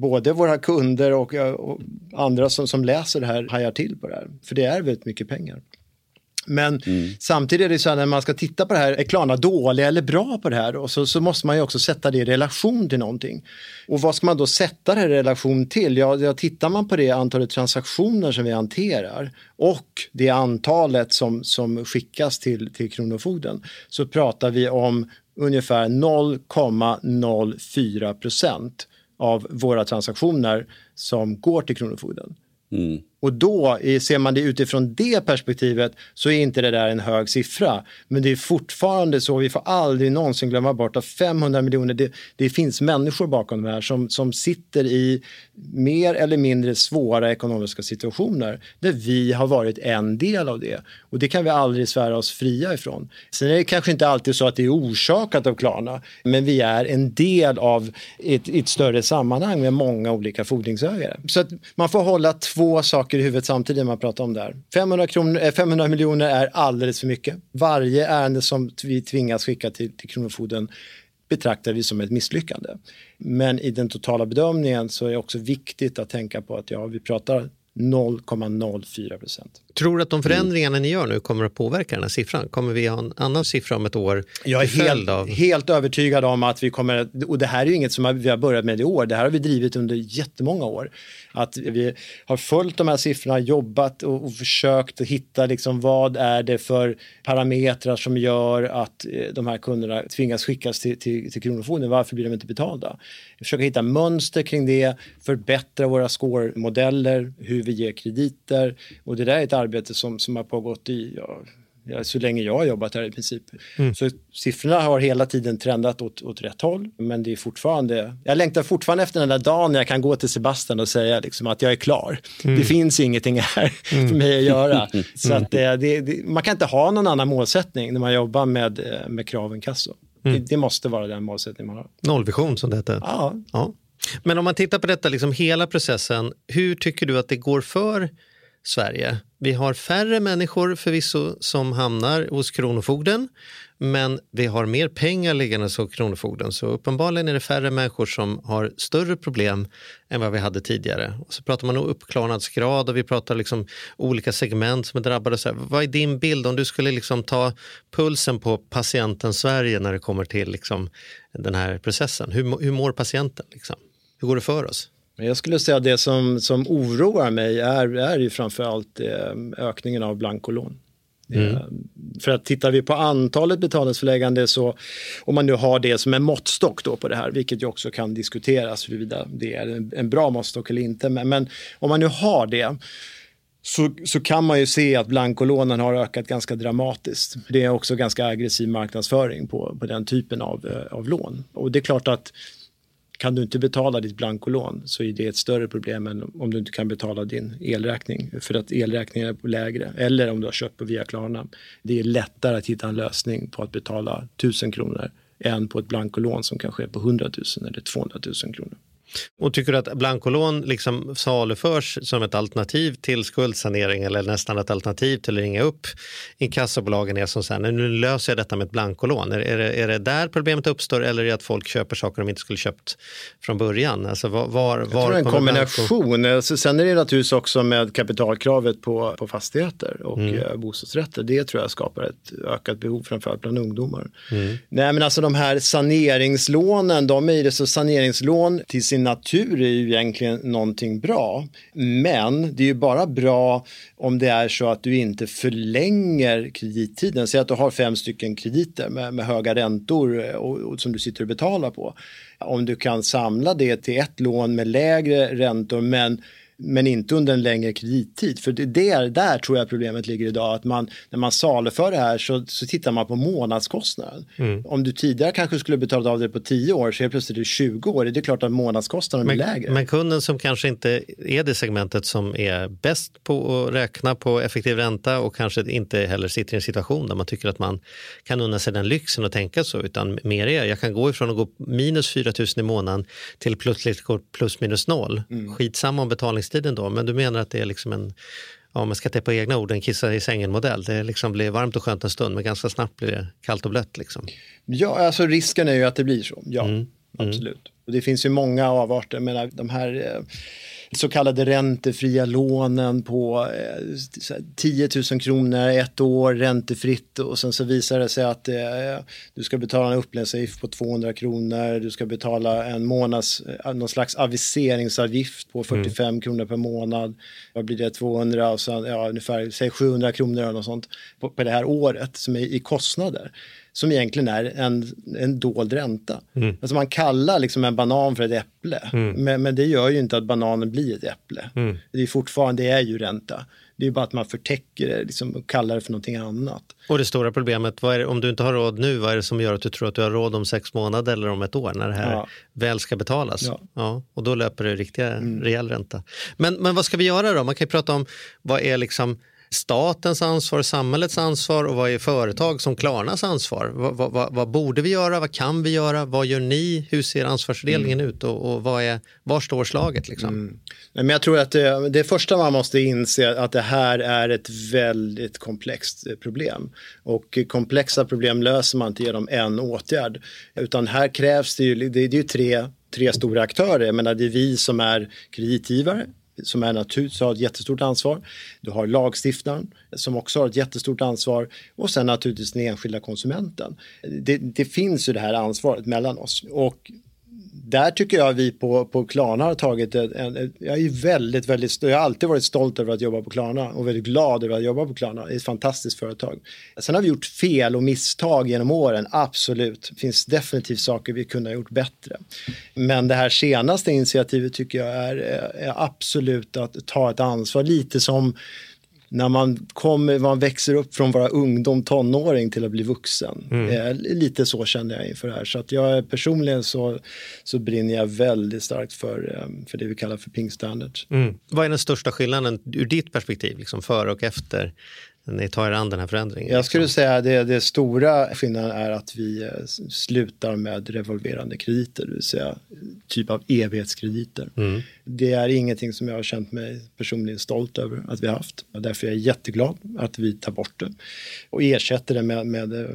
både våra kunder och, eh, och andra som, som läser det här hajar till på det här. För det är väldigt mycket pengar. Men samtidigt är det så här när man ska titta på det här, är Klarna dåliga eller bra på det här? Och så, så måste man ju också sätta det i relation till någonting. Och vad ska man då sätta det i relation till? Ja, ja, tittar man på det antalet transaktioner som vi hanterar och det antalet som, som skickas till, till Kronofogden så pratar vi om ungefär 0,04 procent av våra transaktioner som går till Kronofogden. Mm. Och då ser man det utifrån det perspektivet så är inte det där en hög siffra. Men det är fortfarande så, vi får aldrig någonsin glömma bort att 500 miljoner, det, det finns människor bakom det här som, som sitter i mer eller mindre svåra ekonomiska situationer där vi har varit en del av det. Och det kan vi aldrig svära oss fria ifrån. Sen är det kanske inte alltid så att det är orsakat av Klarna, men vi är en del av ett, ett större sammanhang med många olika fordringsägare. Så att man får hålla två saker i huvudet samtidigt när man pratar om det här. 500, kronor, eh, 500 miljoner är alldeles för mycket. Varje ärende som vi tvingas skicka till, till Kronofogden betraktar vi som ett misslyckande. Men i den totala bedömningen så är det också viktigt att tänka på att ja, vi pratar 0,04 procent. Tror du att de förändringarna ni gör nu kommer att påverka den här siffran? Kommer vi ha en annan siffra om ett år? Jag är helt, av... helt övertygad om att vi kommer, och det här är ju inget som vi har börjat med i år, det här har vi drivit under jättemånga år. Att vi har följt de här siffrorna, jobbat och, och försökt att hitta liksom vad är det för parametrar som gör att eh, de här kunderna tvingas skickas till, till, till Kronofogden, varför blir de inte betalda? Försöka hitta mönster kring det, förbättra våra score-modeller, hur vi ger krediter och det där är ett arbete som, som har pågått i ja, så länge jag har jobbat här i princip. Mm. Så siffrorna har hela tiden trendat åt, åt rätt håll, men det är fortfarande, jag längtar fortfarande efter den där dagen när jag kan gå till Sebastian och säga liksom att jag är klar. Mm. Det finns ingenting här för mig att göra. Så att det, det, det, man kan inte ha någon annan målsättning när man jobbar med, eh, med kraven kasso. Mm. Det, det måste vara den målsättning man har. Nollvision som det heter. Ja. ja. Men om man tittar på detta, liksom hela processen, hur tycker du att det går för Sverige? Vi har färre människor förvisso som hamnar hos Kronofogden, men vi har mer pengar liggande hos Kronofogden. Så uppenbarligen är det färre människor som har större problem än vad vi hade tidigare. Och så pratar man om uppklarnadsgrad och vi pratar liksom olika segment som är drabbade. Så här, vad är din bild om du skulle liksom ta pulsen på patienten Sverige när det kommer till liksom den här processen? Hur, hur mår patienten? Liksom? Hur går det för oss? Men Jag skulle säga att det som, som oroar mig är, är ju framförallt eh, ökningen av blankolån. Mm. Eh, För att tittar vi på antalet betalningsförläggande så, om man nu har det som en måttstock då på det här, vilket ju också kan diskuteras huruvida det är en, bra måttstock eller inte, men, men om man nu har det så, så kan man ju se att blankolånen har ökat ganska dramatiskt. Det är också ganska aggressiv marknadsföring på, på den typen av, eh, av lån. Och det är klart att kan du inte betala ditt blankolån så är det ett större problem än om du inte kan betala din elräkning för att elräkningen är lägre. Eller om du har köpt på via Klarna. Det är lättare att hitta en lösning på att betala 1000 kronor än på ett blankolån som kanske är på 100 000 eller 200 000 kronor. Och tycker du att blankolån liksom saluförs som ett alternativ till skuldsanering eller nästan ett alternativ till att ringa upp inkassobolagen är som så här, nu löser jag detta med ett blankolån. Är, är, det, är det där problemet uppstår eller är det att folk köper saker de inte skulle köpt från början? Alltså var, var, Jag tror en kombination. Alltså, sen är det naturligtvis också med kapitalkravet på, på fastigheter och Mm. eh, bostadsrätter. Det tror jag skapar ett ökat behov framförallt bland ungdomar. Mm. Nej men alltså de här saneringslånen, de är ju det så saneringslån till sin natur är ju egentligen någonting bra. Men det är ju bara bra om det är så att du inte förlänger kredittiden. Säg att du har fem stycken krediter med, med höga räntor och, och, som du sitter och betalar på. Om du kan samla det till ett lån med lägre räntor men men inte under en längre kredittid. För det, det, där tror jag problemet ligger idag. Att man, när man saluför det här så, så tittar man på månadskostnaden. Mm. Om du tidigare kanske skulle betalat av det på 10 år så är det plötsligt 20 år. Det är klart att månadskostnaden blir lägre. Men, men kunden som kanske inte är det segmentet som är bäst på att räkna på effektiv ränta och kanske inte heller sitter i en situation där man tycker att man kan unna sig den lyxen och tänka så utan mer är jag kan gå ifrån att gå minus 4 000 i månaden till plötsligt gå plus minus noll. Mm. Skitsamma om betalningstiden då men du menar att det är liksom en Ja, man ska på egna ord, en kissa i sängen-modell. Det liksom blir varmt och skönt en stund men ganska snabbt blir det kallt och blött. Liksom. Ja, alltså risken är ju att det blir så. Ja, Mm. Absolut. Och det finns ju många avarter. Jag menar, de här eh, så kallade räntefria lånen på eh, så här 10 000 kronor ett år räntefritt och sen så visar det sig att eh, du ska betala en upplevelsavgift på 200 kronor, du ska betala en månads, eh, någon slags aviseringsavgift på 45 kronor per månad. Vad blir det, 200 och sen ja, ungefär, säg 700 kronor eller något sånt på, på det här året som är i kostnader som egentligen är en, en dold ränta. Mm. Alltså man kallar liksom en banan för ett äpple. Mm. Men, men det gör ju inte att bananen blir ett äpple. Mm. Det är fortfarande, det är ju ränta. Det är bara att man förtäcker det liksom, och kallar det för någonting annat. Och det stora problemet, det, om du inte har råd nu, vad är det som gör att du tror att du har råd om sex månader eller om ett år när det här Ja. väl ska betalas? Ja. och då löper det riktiga, Mm. rejäl ränta. Men, men vad ska vi göra då? Man kan ju prata om vad är liksom statens ansvar, samhällets ansvar och vad är företag som Klarnas ansvar? Vad, vad, vad, vad borde vi göra? Vad kan vi göra? Vad gör ni? Hur ser ansvarsfördelningen ut? Och, och vad är, var står slaget? Liksom? Nej, Men jag tror att det, det första man måste inse är att det här är ett väldigt komplext eh, problem. Och komplexa problem löser man inte genom en åtgärd. Utan här krävs det ju, det, det är ju tre, tre stora aktörer. Jag menar, det är vi som är kreditgivare som är naturligtvis har ett jättestort ansvar. Du har lagstiftaren som också har ett jättestort ansvar och sen naturligtvis den enskilda konsumenten. Det, det finns ju det här ansvaret mellan oss och där tycker jag vi på, på Klarna har tagit en, en, jag är väldigt, väldigt, jag har alltid varit stolt över att jobba på Klarna och väldigt glad över att jobba på Klarna. Det är ett fantastiskt företag. Sen har vi gjort fel och misstag genom åren, absolut. Det finns definitivt saker vi kunde ha gjort bättre. Men det här senaste initiativet tycker jag är, eh, är absolut att ta ett ansvar, lite som när man, kommer, man växer upp från att vara ungdom, tonåring till att bli vuxen. Mm. Eh, lite så känner jag inför det här. Så att jag personligen så, så brinner jag väldigt starkt för, eh, för det vi kallar för Pink Standards. Mm. Vad är den största skillnaden ur ditt perspektiv, liksom före och efter ni tar er an den här förändringen? Jag skulle säga att det, det stora skillnaden är att vi eh, slutar med revolverande krediter, det vill säga typ av evighetskrediter. Mm. Det är ingenting som jag har känt mig personligen stolt över att vi har haft. Därför är jag jätteglad att vi tar bort det och ersätter det med, med eh,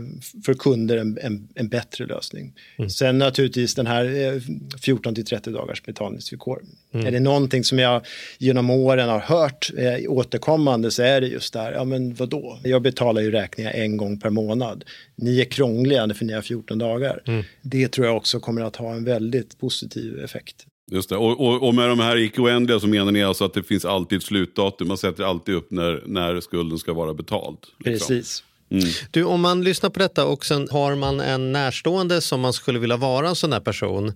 för kunder en, en, en bättre lösning. Mm. Sen naturligtvis den här eh, 14 till 30 dagars betalningsvillkor. Mm. Är det någonting som jag genom åren har hört eh, återkommande så är det just där, ja men vadå? Jag betalar ju räkningar en gång per månad. Ni är krångliga för ni har 14 dagar. Mm. Det tror jag också kommer att ha en väldigt positiv effekt. Just det. Och, och, och med de här icke oändliga så menar ni alltså att det finns alltid ett slutdatum. Man sätter alltid upp när, när skulden ska vara betald. liksom. Precis. Mm. Du, om man lyssnar på detta och sen har man en närstående som man skulle vilja vara en sån där person,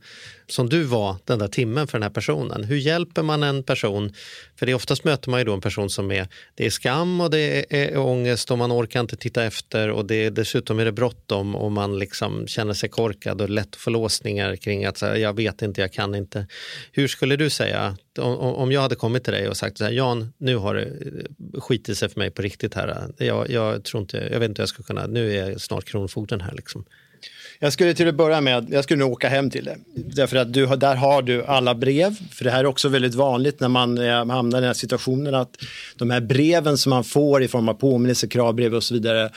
som du var den där timmen för den här personen. Hur hjälper man en person? För det är oftast möter man ju då en person som är, det är skam och det är, ångest och man orkar inte titta efter och det, är- dessutom är det bråttom och man liksom känner sig korkad och lätt förlåsningar kring att så här, jag vet inte, jag kan inte. Hur skulle du säga, om, om jag hade kommit till dig och sagt så här, Jan, nu har det eh, skitit sig för mig på riktigt här. Jag, jag tror inte, jag vet inte hur jag ska kunna, nu är snart kronofogden här liksom. Jag skulle till att börja med, jag skulle nog åka hem till det. Därför att du, där har du alla brev. För det här är också väldigt vanligt när man eh, hamnar i den här situationen att de här breven som man får i form av påminnelser, kravbrev och så vidare.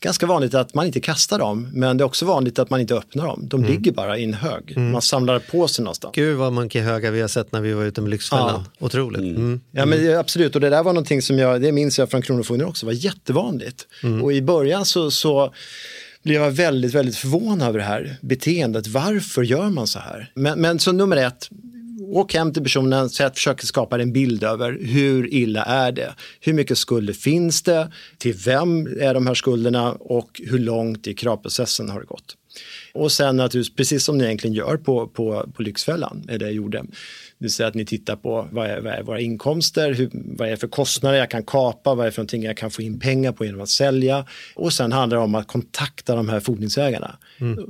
Ganska vanligt att man inte kastar dem, men det är också vanligt att man inte öppnar dem. De Mm. ligger bara i en hög. Mm. Man samlar på sig någonstans. Gud vad monkeyhöga vi har sett när vi var ute med Lyxfällan. Otroligt. Mm. Ja, men absolut. Och det där var någonting som jag, det minns jag från Kronofogden också, var jättevanligt. Mm. Och i början så, så blev jag väldigt, väldigt förvånad över det här beteendet. Varför gör man så här? Men, men så nummer ett, åk hem till personen, sätt, försök skapa en bild över hur illa är det? Hur mycket skulder finns det? Till vem är de här skulderna? Och hur långt i kravprocessen har det gått? Och sen naturligtvis, precis som ni egentligen gör på, på, på Lyxfällan, är det jag gjorde. Det vill säga att ni tittar på vad är, vad är våra inkomster, hur, vad är det för kostnader jag kan kapa, vad är det för någonting jag kan få in pengar på genom att sälja. Och sen handlar det om att kontakta de här fordringsägarna.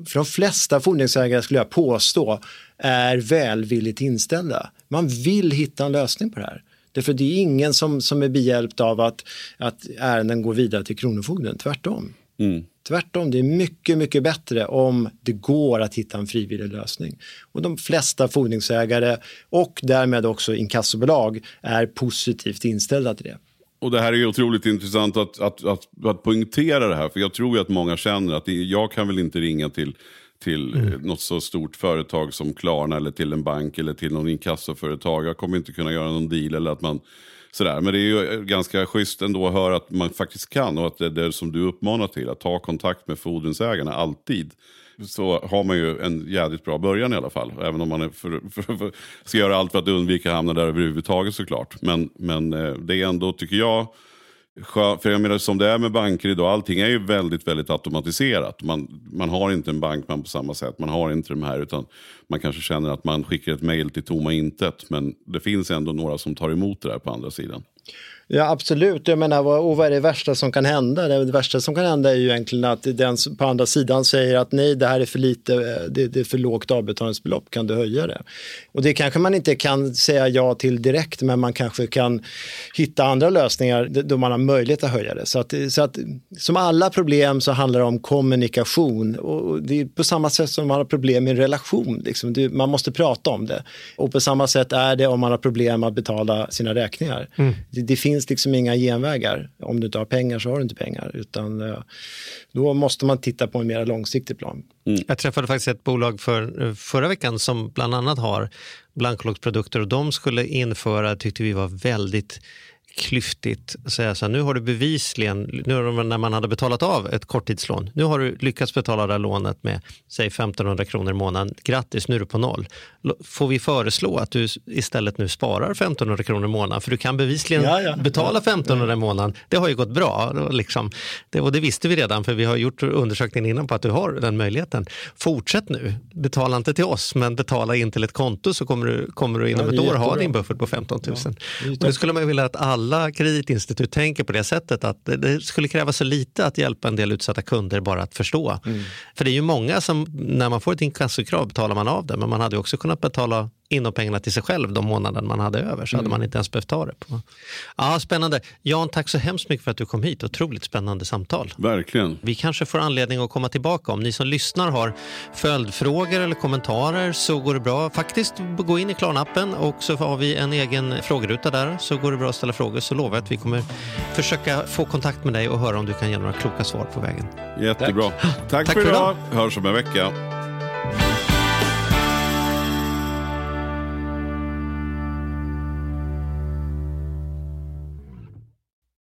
För de flesta fordringsägare skulle jag påstå är välvilligt inställda. Man vill hitta en lösning på det här. Därför det är ingen som, som är behjälpt av att, att ärenden går vidare till Kronofogden, tvärtom. Mm. Tvärtom, det är mycket, mycket bättre om det går att hitta en frivillig lösning. Och de flesta fordringsägare och därmed också inkassobolag är positivt inställda till det. Och det här är otroligt intressant att, att, att, att poängtera det här. För jag tror att många känner att jag kan väl inte ringa till, till Mm. eh, något så stort företag som Klarna eller till en bank eller till någon inkassoföretag. Jag kommer inte kunna göra någon deal eller att man sådär. Men det är ju eh, ganska schysst ändå att höra att man faktiskt kan och att det är det som du uppmanar till. Att ta kontakt med fordringsägarna alltid. Så har man ju en jävligt bra början i alla fall. Även om man är för, för, för, ska göra allt för att undvika att hamna där överhuvudtaget såklart. Men, men eh, det är ändå, tycker jag, för jag menar som det är med banker idag, allting är ju väldigt, väldigt automatiserat. Man, man har inte en bankman på samma sätt, man har inte de här, utan man kanske känner att man skickar ett mejl till tomma intet, men det finns ändå några som tar emot det där på andra sidan. Ja, absolut. Jag menar, vad, och vad är det värsta som kan hända? Det, värsta som kan hända är ju egentligen att den på andra sidan säger att nej, det här är för lite, eh, det, det är för lågt avbetalningsbelopp, kan du höja det? Och det kanske man inte kan säga ja till direkt, men man kanske kan hitta andra lösningar då man har möjlighet att höja det. Så att, så att som alla problem så handlar det om kommunikation. Och det är på samma sätt som man har problem i en relation. Liksom. Det, man måste prata om det. Och på samma sätt är det om man har problem att betala sina räkningar. Mm. Det, det finns liksom inga genvägar. Om du inte har pengar så har du inte pengar. Utan eh, då måste man titta på en mer långsiktig plan. Jag träffade faktiskt ett bolag för, förra veckan som bland annat har blankologgsprodukter och de skulle införa, tyckte vi var väldigt klyftigt, säga så här, nu har du bevisligen, nu har de, när man hade betalat av ett korttidslån, nu har du lyckats betala det här lånet med säg 1500 kronor i månaden, grattis nu är du på noll. Får vi föreslå att du istället nu sparar 1500 kronor i månaden, för du kan bevisligen Ja, ja. betala 1500 i månaden, det har ju gått bra. Liksom, det, och det visste vi redan för vi har gjort undersökningen innan på att du har den möjligheten. Fortsätt nu, betala inte till oss men betala in till ett konto så kommer du, kommer du inom Ja, ett år ha din buffert på 15 000. det är och det skulle man ju vilja att alla kreditinstitut tänker på det sättet att det, skulle kräva så lite att hjälpa en del utsatta kunder bara att förstå. Mm. För det är ju många som när man får ett inkassokrav betalar man av det men man hade också kunnat betala in de pengarna till sig själv de månader man hade över så hade Mm. man inte ens behövt ta det. På. Ja, spännande. Jan, tack så hemskt mycket för att du kom hit. Otroligt spännande samtal. Verkligen. Vi kanske får anledning att komma tillbaka. Om ni som lyssnar har följdfrågor eller kommentarer så går det bra faktiskt gå in i Klarna-appen och så har vi en egen frågeruta där så går det bra att ställa frågor så lovar jag att vi kommer försöka få kontakt med dig och höra om du kan ge några kloka svar på vägen. Jättebra. Tack, Tack för för idag. Hörs om en vecka.